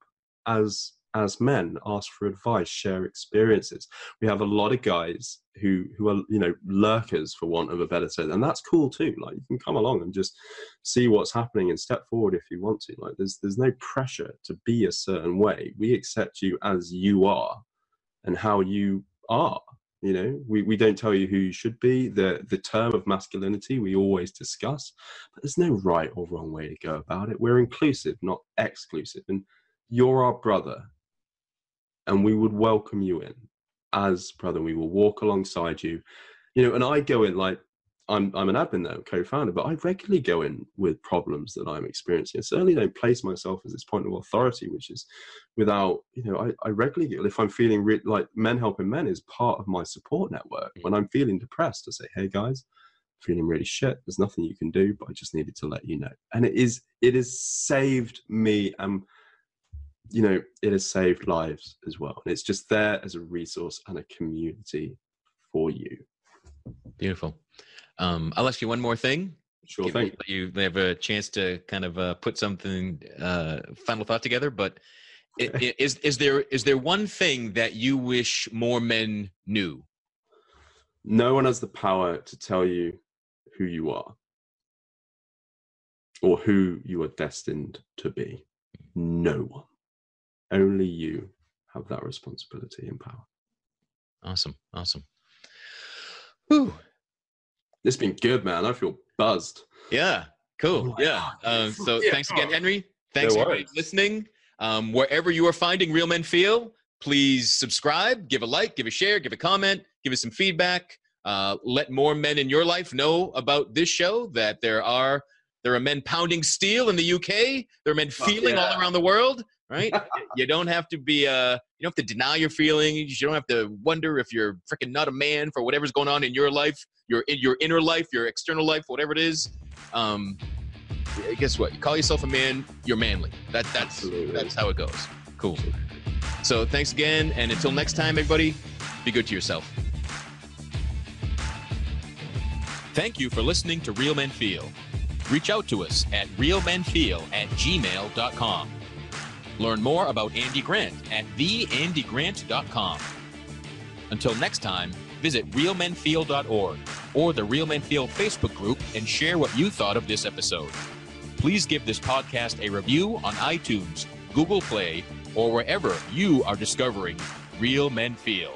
as as men ask for advice share experiences. We have a lot of guys who who are you know lurkers for want of a better term and that's cool too. Like you can come along and just see what's happening and step forward if you want to. Like there's there's no pressure to be a certain way. We accept you as you are and how you are you know? We, we don't tell you who you should be. The the term of masculinity we always discuss but there's no right or wrong way to go about it. We're inclusive not exclusive. And you're our brother and we would welcome you in as brother we will walk alongside you. You know and i go in like i'm i'm an admin there co-founder but i regularly go in with problems that i'm experiencing. I certainly don't place myself as this point of authority which is without you know i, I regularly if i'm feeling re- like men helping men is part of my support network. Mm. When i'm feeling depressed i say hey guys feeling really shit there's nothing you can do but i just needed to let you know. And it is it has saved me and you know it has saved lives as well. And it's just there as a resource and a community for you. Beautiful. Um i'll ask you one more thing. Sure Give- thing. you have a chance to kind of uh, put something uh final thought together but is is there is there one thing that you wish more men knew? No one has the power to tell you who you are or who you are destined to be. No one only you have that responsibility and power awesome awesome Whew. it's been good man i feel buzzed Yeah, cool. Oh yeah. Um, so Yeah. thanks again, Henry. Thanks No everybody listening. Um, wherever you are finding Real Men Feel, please subscribe, give a like, give a share, give a comment, give us some feedback. Uh, let more men in your life know about this show. That there are there are men pounding steel in the UK. There are men Fuck feeling yeah. all around the world. Right? you don't have to be. Uh, you don't have to deny your feelings. You don't have to wonder if you're freaking not a man for whatever's going on in your life, your in your inner life, your external life, whatever it is um, guess what? You call yourself a man, you're manly. That that's Absolutely. that's how it goes. Cool. So thanks again, and until next time, everybody, be good to yourself. Thank you for listening to Real Men Feel. Reach out to us at realmenfeel at gmail.com. Learn more about Andy Grant at theandygrant.com. Until next time, visit realmenfeel.org or the Real Men Feel Facebook group and share what you thought of this episode. Please give this podcast a review on iTunes, Google Play, or wherever you are discovering Real Men Feel.